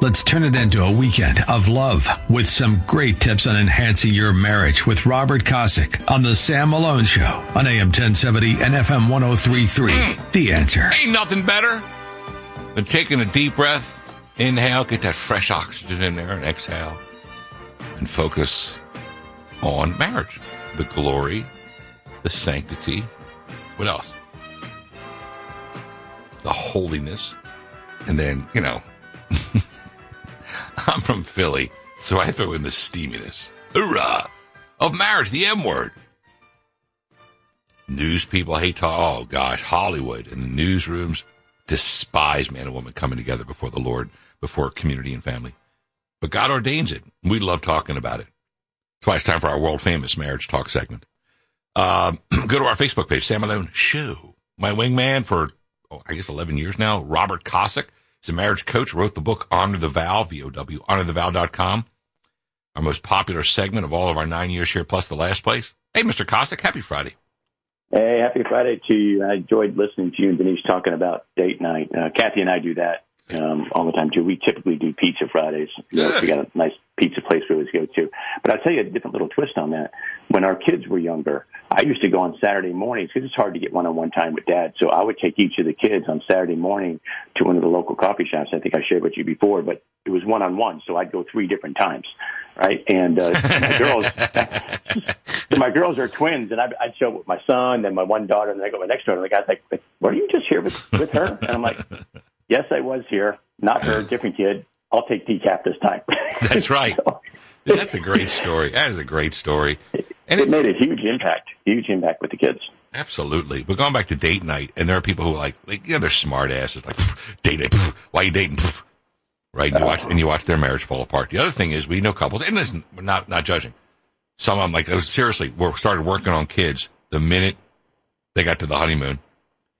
Let's turn it into a weekend of love with some great tips on enhancing your marriage with Robert Kosick on the Sam Malone Show on AM 1070 and FM 1033. Mm. The answer. Ain't nothing better than taking a deep breath, inhale, get that fresh oxygen in there, and exhale, and focus on marriage, the glory, the sanctity. What else? The holiness. And then, you know, I'm from Philly, so I throw in the steaminess. Hoorah! Of marriage, the M word. News people hate talk. Oh gosh, Hollywood and the newsrooms despise man and woman coming together before the Lord, before community and family. But God ordains it. We love talking about it. That's why it's time for our world famous marriage talk segment. Um, go to our Facebook page, Sam Malone Show. My wingman for, oh, I guess, 11 years now, Robert Kosick. He's a marriage coach, wrote the book Honor the Vow, V-O-W, honorthevow.com. Our most popular segment of all of our nine years here, plus the last place. Hey, Mr. Kosick, happy Friday. Hey, happy Friday to you. I enjoyed listening to you and Denise talking about date night. Uh, Kathy and I do that um, all the time too. We typically do pizza Fridays. You know, we got a nice pizza place we always go to. But I'll tell you a different little twist on that. When our kids were younger, I used to go on Saturday mornings because it's hard to get one-on-one time with dad. So I would take each of the kids on Saturday morning to one of the local coffee shops. I think I shared with you before, but it was one-on-one. So I'd go three different times right? And uh, my girls, my girls are twins, and I, I'd show up with my son, and my one daughter, and then I go with my next daughter. And the guy's like, "Were you just here with with her?" And I'm like, "Yes, I was here. Not her, different kid. I'll take decap this time." That's right. so, That's a great story. That is a great story. And it made a huge impact, huge impact with the kids. Absolutely. But going back to date night, and there are people who are like, like yeah, they're smart asses, like date it, why you dating? right? And you watch and you watch their marriage fall apart. The other thing is we know couples, and listen, we're not not judging. Some of them like oh, seriously, we started working on kids the minute they got to the honeymoon.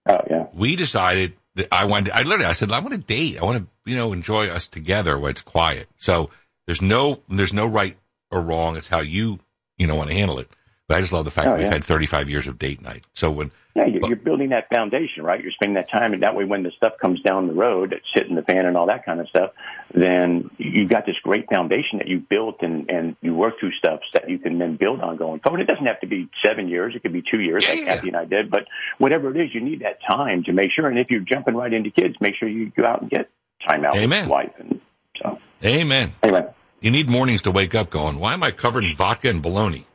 Oh yeah. We decided I wanted. I literally I said I want to date. I want to you know enjoy us together when it's quiet. So there's no there's no right or wrong. It's how you you know want to handle it. But I just love the fact oh, that we've yeah. had 35 years of date night. So when yeah, you're, but, you're, building that foundation, right? You're spending that time, and that way, when the stuff comes down the road, it's hitting the fan and all that kind of stuff, then you've got this great foundation that you built, and and you work through stuff that you can then build on going forward. It doesn't have to be seven years; it could be two years, yeah, like. Kathy and I did. But whatever it is, you need that time to make sure. And if you're jumping right into kids, make sure you go out and get time out Amen. with wife. And so, Amen. Anyway, you need mornings to wake up going, "Why am I covered in vodka and bologna?"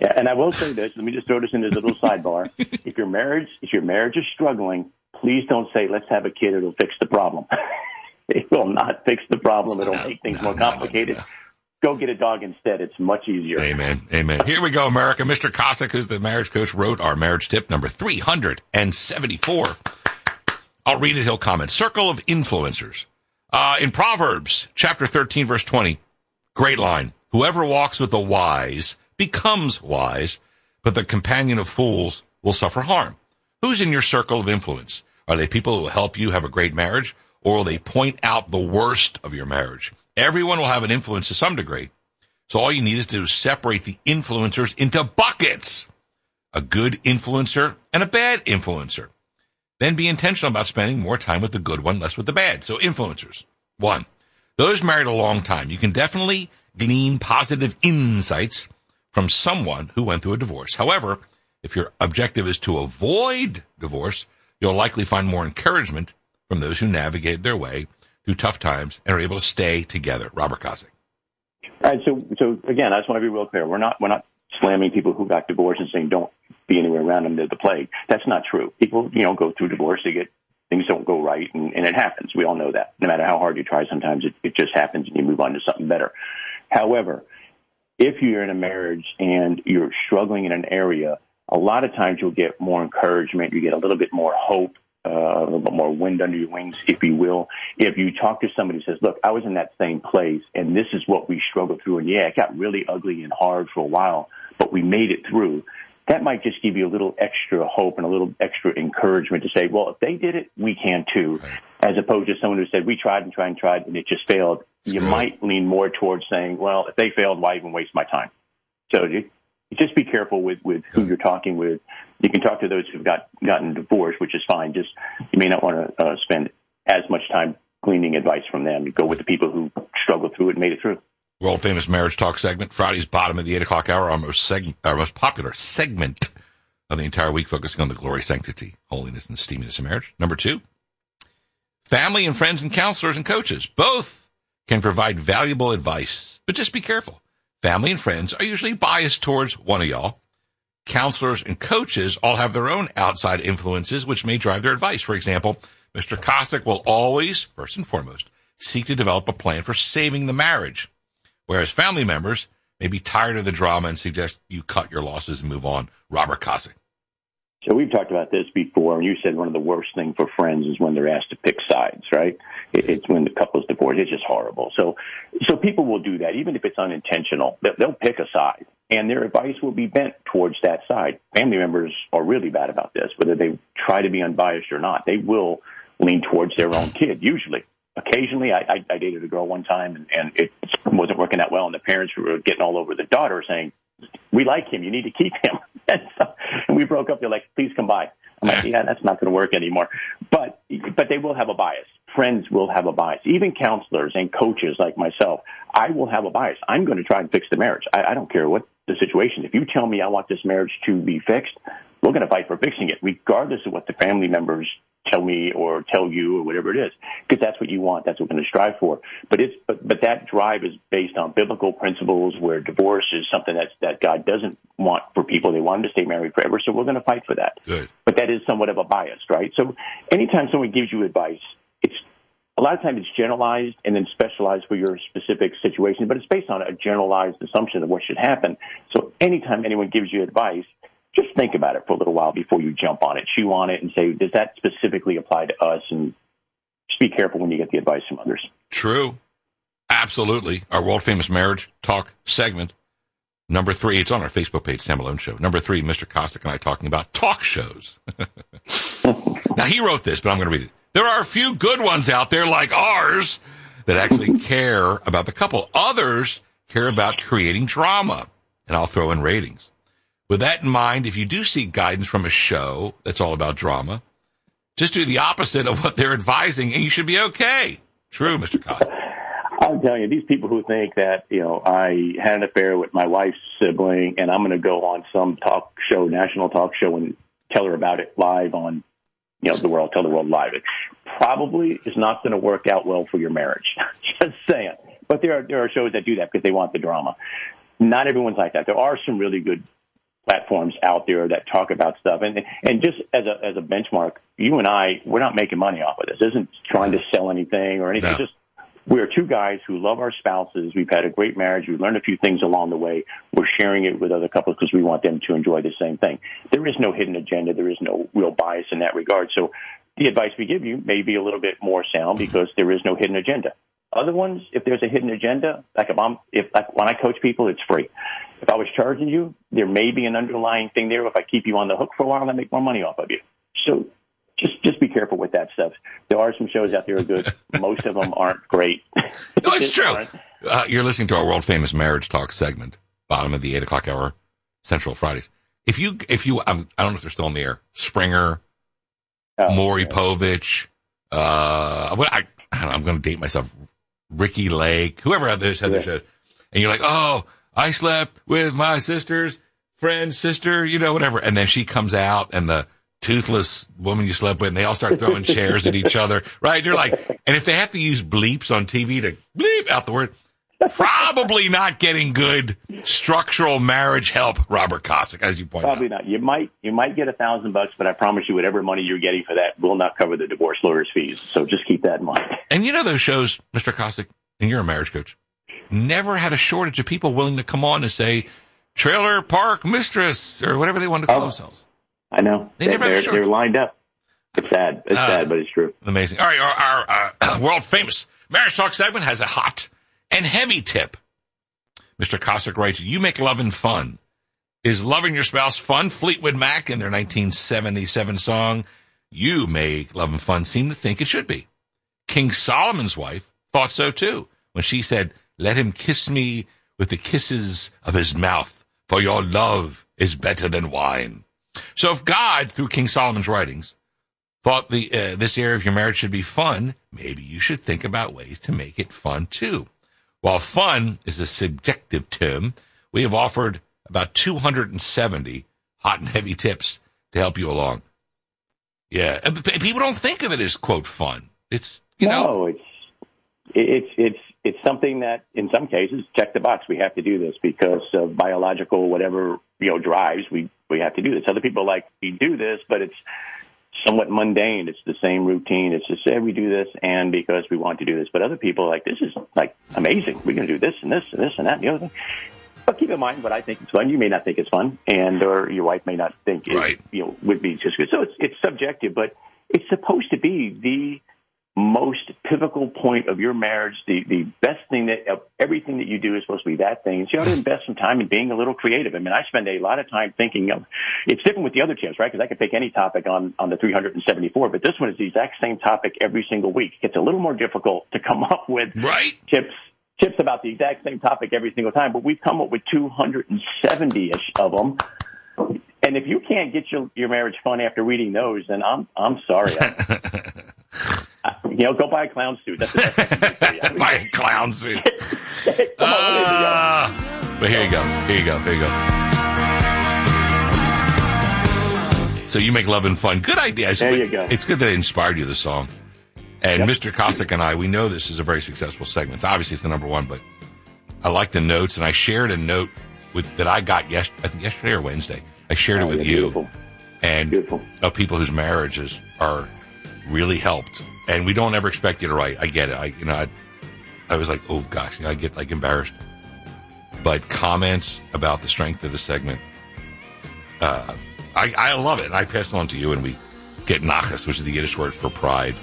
Yeah, and I will say this. Let me just throw this in as a little sidebar. If your marriage, if your marriage is struggling, please don't say, "Let's have a kid; it'll fix the problem." it will not fix the problem. It'll no, make things no, more complicated. No, Go get a dog instead. It's much easier. Amen. Amen. Here we go, America. Mr. Kosick, who's the marriage coach, wrote our marriage tip number 374. I'll read it. He'll comment. Circle of influencers. Uh, in Proverbs chapter 13, verse 20, great line. Whoever walks with the wise becomes wise, but the companion of fools will suffer harm. Who's in your circle of influence? Are they people who will help you have a great marriage, or will they point out the worst of your marriage? Everyone will have an influence to some degree. So all you need is to separate the influencers into buckets. A good influencer and a bad influencer. Then be intentional about spending more time with the good one, less with the bad. So influencers. One, those married a long time. You can definitely glean positive insights from someone who went through a divorce. However, if your objective is to avoid divorce, you'll likely find more encouragement from those who navigated their way through tough times and are able to stay together. Robert Kosick. All right. So, so again, I just want to be real clear. We're not, we're not slamming people who got divorced and saying don't be anywhere around them. They're the plague. That's not true. People, you know, go through divorce. They get things don't go right, and, and it happens. We all know that. No matter how hard you try, sometimes it, it just happens, and you move on to something better. However, if you're in a marriage and you're struggling in an area, a lot of times you'll get more encouragement. You get a little bit more hope, uh, a little bit more wind under your wings, if you will. If you talk to somebody who says, look, I was in that same place and this is what we struggled through. And yeah, it got really ugly and hard for a while, but we made it through. That might just give you a little extra hope and a little extra encouragement to say, well, if they did it, we can too. Right. As opposed to someone who said, we tried and tried and tried and it just failed you might lean more towards saying, well, if they failed, why even waste my time? So you, just be careful with, with who you're talking with. You can talk to those who've got gotten divorced, which is fine. Just you may not want to uh, spend as much time gleaning advice from them. You go with the people who struggled through it and made it through. World famous marriage talk segment, Friday's bottom of the eight o'clock hour, our most, seg- our most popular segment of the entire week, focusing on the glory, sanctity, holiness, and steaminess of marriage. Number two, family and friends and counselors and coaches both can provide valuable advice, but just be careful. Family and friends are usually biased towards one of y'all. Counselors and coaches all have their own outside influences, which may drive their advice. For example, Mr. Kosick will always, first and foremost, seek to develop a plan for saving the marriage, whereas family members may be tired of the drama and suggest you cut your losses and move on. Robert Kosick. So we've talked about this before, and you said one of the worst things for friends is when they're asked to pick sides, right? It's when the couple's divorced. It's just horrible. So, so people will do that, even if it's unintentional. They'll pick a side, and their advice will be bent towards that side. Family members are really bad about this, whether they try to be unbiased or not. They will lean towards their own kid, usually. Occasionally, I, I, I dated a girl one time, and, and it wasn't working that well, and the parents were getting all over the daughter, saying, "We like him. You need to keep him." and, so, and we broke up. They're like, "Please come by." I'm like, "Yeah, that's not going to work anymore." But but they will have a bias. Friends will have a bias. Even counselors and coaches like myself, I will have a bias. I'm going to try and fix the marriage. I, I don't care what the situation. If you tell me I want this marriage to be fixed, we're going to fight for fixing it, regardless of what the family members tell me or tell you or whatever it is, because that's what you want. That's what we're going to strive for. But it's but but that drive is based on biblical principles, where divorce is something that's that God doesn't want for people. They want them to stay married forever, so we're going to fight for that. Good. But that is somewhat of a bias, right? So anytime someone gives you advice, it's a lot of times it's generalized and then specialized for your specific situation, but it's based on a generalized assumption of what should happen. So anytime anyone gives you advice, just think about it for a little while before you jump on it, chew on it, and say, does that specifically apply to us? And just be careful when you get the advice from others. True. Absolutely. Our world famous marriage talk segment. Number three, it's on our Facebook page, Sam Malone Show. Number three, Mr. Kosick and I talking about talk shows. now, he wrote this, but I'm going to read it. There are a few good ones out there like ours that actually care about the couple. Others care about creating drama. And I'll throw in ratings. With that in mind, if you do seek guidance from a show that's all about drama, just do the opposite of what they're advising and you should be okay. True, Mr. Costa. I'm telling you, these people who think that, you know, I had an affair with my wife's sibling and I'm going to go on some talk show, national talk show and tell her about it live on, you know, the world, tell the world live. It probably is not going to work out well for your marriage. Just saying. But there are, there are shows that do that because they want the drama. Not everyone's like that. There are some really good platforms out there that talk about stuff. And and just as a as a benchmark, you and I, we're not making money off of this. This isn't trying to sell anything or anything. No. Just we're two guys who love our spouses. We've had a great marriage. We've learned a few things along the way. We're sharing it with other couples because we want them to enjoy the same thing. There is no hidden agenda. There is no real bias in that regard. So the advice we give you may be a little bit more sound mm-hmm. because there is no hidden agenda. Other ones, if there's a hidden agenda, like if I'm, if like when I coach people, it's free. If I was charging you, there may be an underlying thing there. If I keep you on the hook for a while, I make more money off of you. So just just be careful with that stuff. There are some shows out there are good. Most of them aren't great. No, it's true. Uh, you're listening to our world famous marriage talk segment, bottom of the eight o'clock hour, Central Fridays. If you, if you, um, I don't know if they're still in the air. Springer, Oh, Maury. Povich, uh, I, I don't know, I'm going to date myself. Ricki Lake, whoever had this had their Yeah. show, and you're like, oh, I slept with my sister's friend's sister, you know, whatever, and then she comes out and the toothless woman you slept with, and they all start throwing chairs at each other, right? You're like, and if they have to use bleeps on TV to bleep out the word, probably not getting good structural marriage help, Robert Kosick, as you point Probably out. Probably not. You might you might get a thousand bucks, but I promise you, whatever money you're getting for that will not cover the divorce lawyer's fees. So just keep that in mind. And you know those shows, Mr. Kosick, and you're a marriage coach, never had a shortage of people willing to come on and say, trailer park mistress, or whatever they want to call Oh. themselves. I know They never have they're, they're lined up. It's sad. It's Uh, sad, but it's true. Amazing. All right, our, our uh, world famous marriage talk segment has a hot and heavy tip. Mr. Kosick writes, "You make loving fun. Is loving your spouse fun?" Fleetwood Mac in their 1977 song, "You Make Loving Fun," seem to think it should be. King Solomon's wife thought so too when she said, "Let him kiss me with the kisses of his mouth, for your love is better than wine." So if God, through King Solomon's writings, thought the uh, this area of your marriage should be fun, maybe you should think about ways to make it fun too. While fun is a subjective term, we have offered about 270 hot and heavy tips to help you along. Yeah, people don't think of it as quote fun. It's you no, know, it's it's it's it's something that in some cases check the box. We have to do this because of biological whatever you know drives. We we have to do this. Other people like we do this, but it's somewhat mundane. It's the same routine. It's just say we do this and because we want to do this. But other people are like this is like amazing. We're going to do this and this and this and that and the other thing. But keep in mind what I think is fun. You may not think it's fun, and or your wife may not think right. it you know would be just good. So it's it's subjective, but it's supposed to be the most pivotal point of your marriage, the, the best thing that everything that you do is supposed to be that thing. So you ought to invest some time in being a little creative. I mean, I spend a lot of time thinking of, it's different with the other tips, right? Because I could pick any topic on, on the 374, but this one is the exact same topic every single week. It's a little more difficult to come up with right. tips tips about the exact same topic every single time, but we've come up with 270 ish of them. And if you can't get your, your marriage fun after reading those, then I'm I'm sorry. you know, go buy a clown suit. That's the buy a clown suit. uh, but here you go. Here you go. Here you go. So you make love and fun. Good idea. There you go. It's good that it inspired you, the song. And yep. Mr. Kosick and I, we know this is a very successful segment. Obviously, it's the number one, but I like the notes, and I shared a note with that I got yes, I think yesterday or Wednesday. I shared oh, it with you, beautiful. and beautiful. of people whose marriages are really helped. And we don't ever expect you to write. I get it. I you know I, I was like, oh gosh, you know, I get like embarrassed. But comments about the strength of the segment, uh, I, I love it. And I pass it on to you, and we get nachas, which is the Yiddish word for pride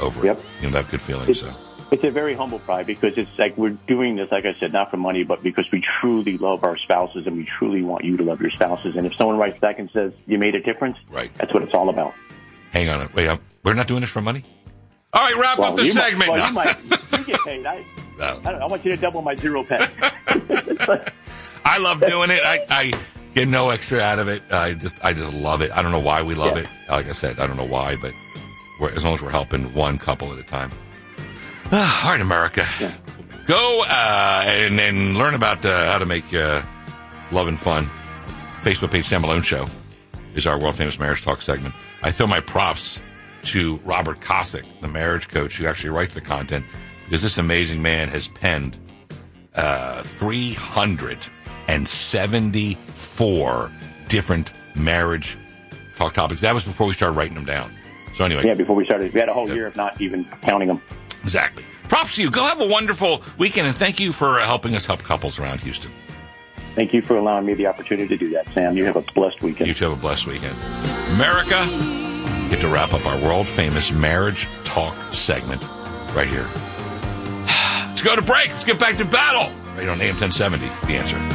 over yep. it. You know, that good feeling. It's, so it's a very humble pride because it's like we're doing this, like I said, not for money, but because we truly love our spouses and we truly want you to love your spouses. And if someone writes back and says you made a difference, right, that's what it's all about. Hang on, wait, I'm, we're not doing this for money. All right, wrap well, up the segment. Might, well, you, might, you get paid. I, no. I, I, want you to double my zero pay. I love doing it. I, I get no extra out of it. I just, I just love it. I don't know why we love yeah. it. Like I said, I don't know why, but as long as we're helping one couple at a time. All right, America. Yeah. Go uh, and, and learn about uh, how to make uh, love and fun. Facebook page Sam Malone Show is our world famous marriage talk segment. I throw my props to Robert Kosick, the marriage coach who actually writes the content, because this amazing man has penned uh, 374 different marriage talk topics. That was before we started writing them down. So anyway, yeah, before we started, we had a whole year of not even counting them. Exactly. Props to you. Go have a wonderful weekend, and thank you for helping us help couples around Houston. Thank you for allowing me the opportunity to do that, Sam. You have a blessed weekend. You too have a blessed weekend. America, get to wrap up our world famous marriage talk segment right here. Let's go to break. Let's get back to battle. Right on AM 1070, the answer.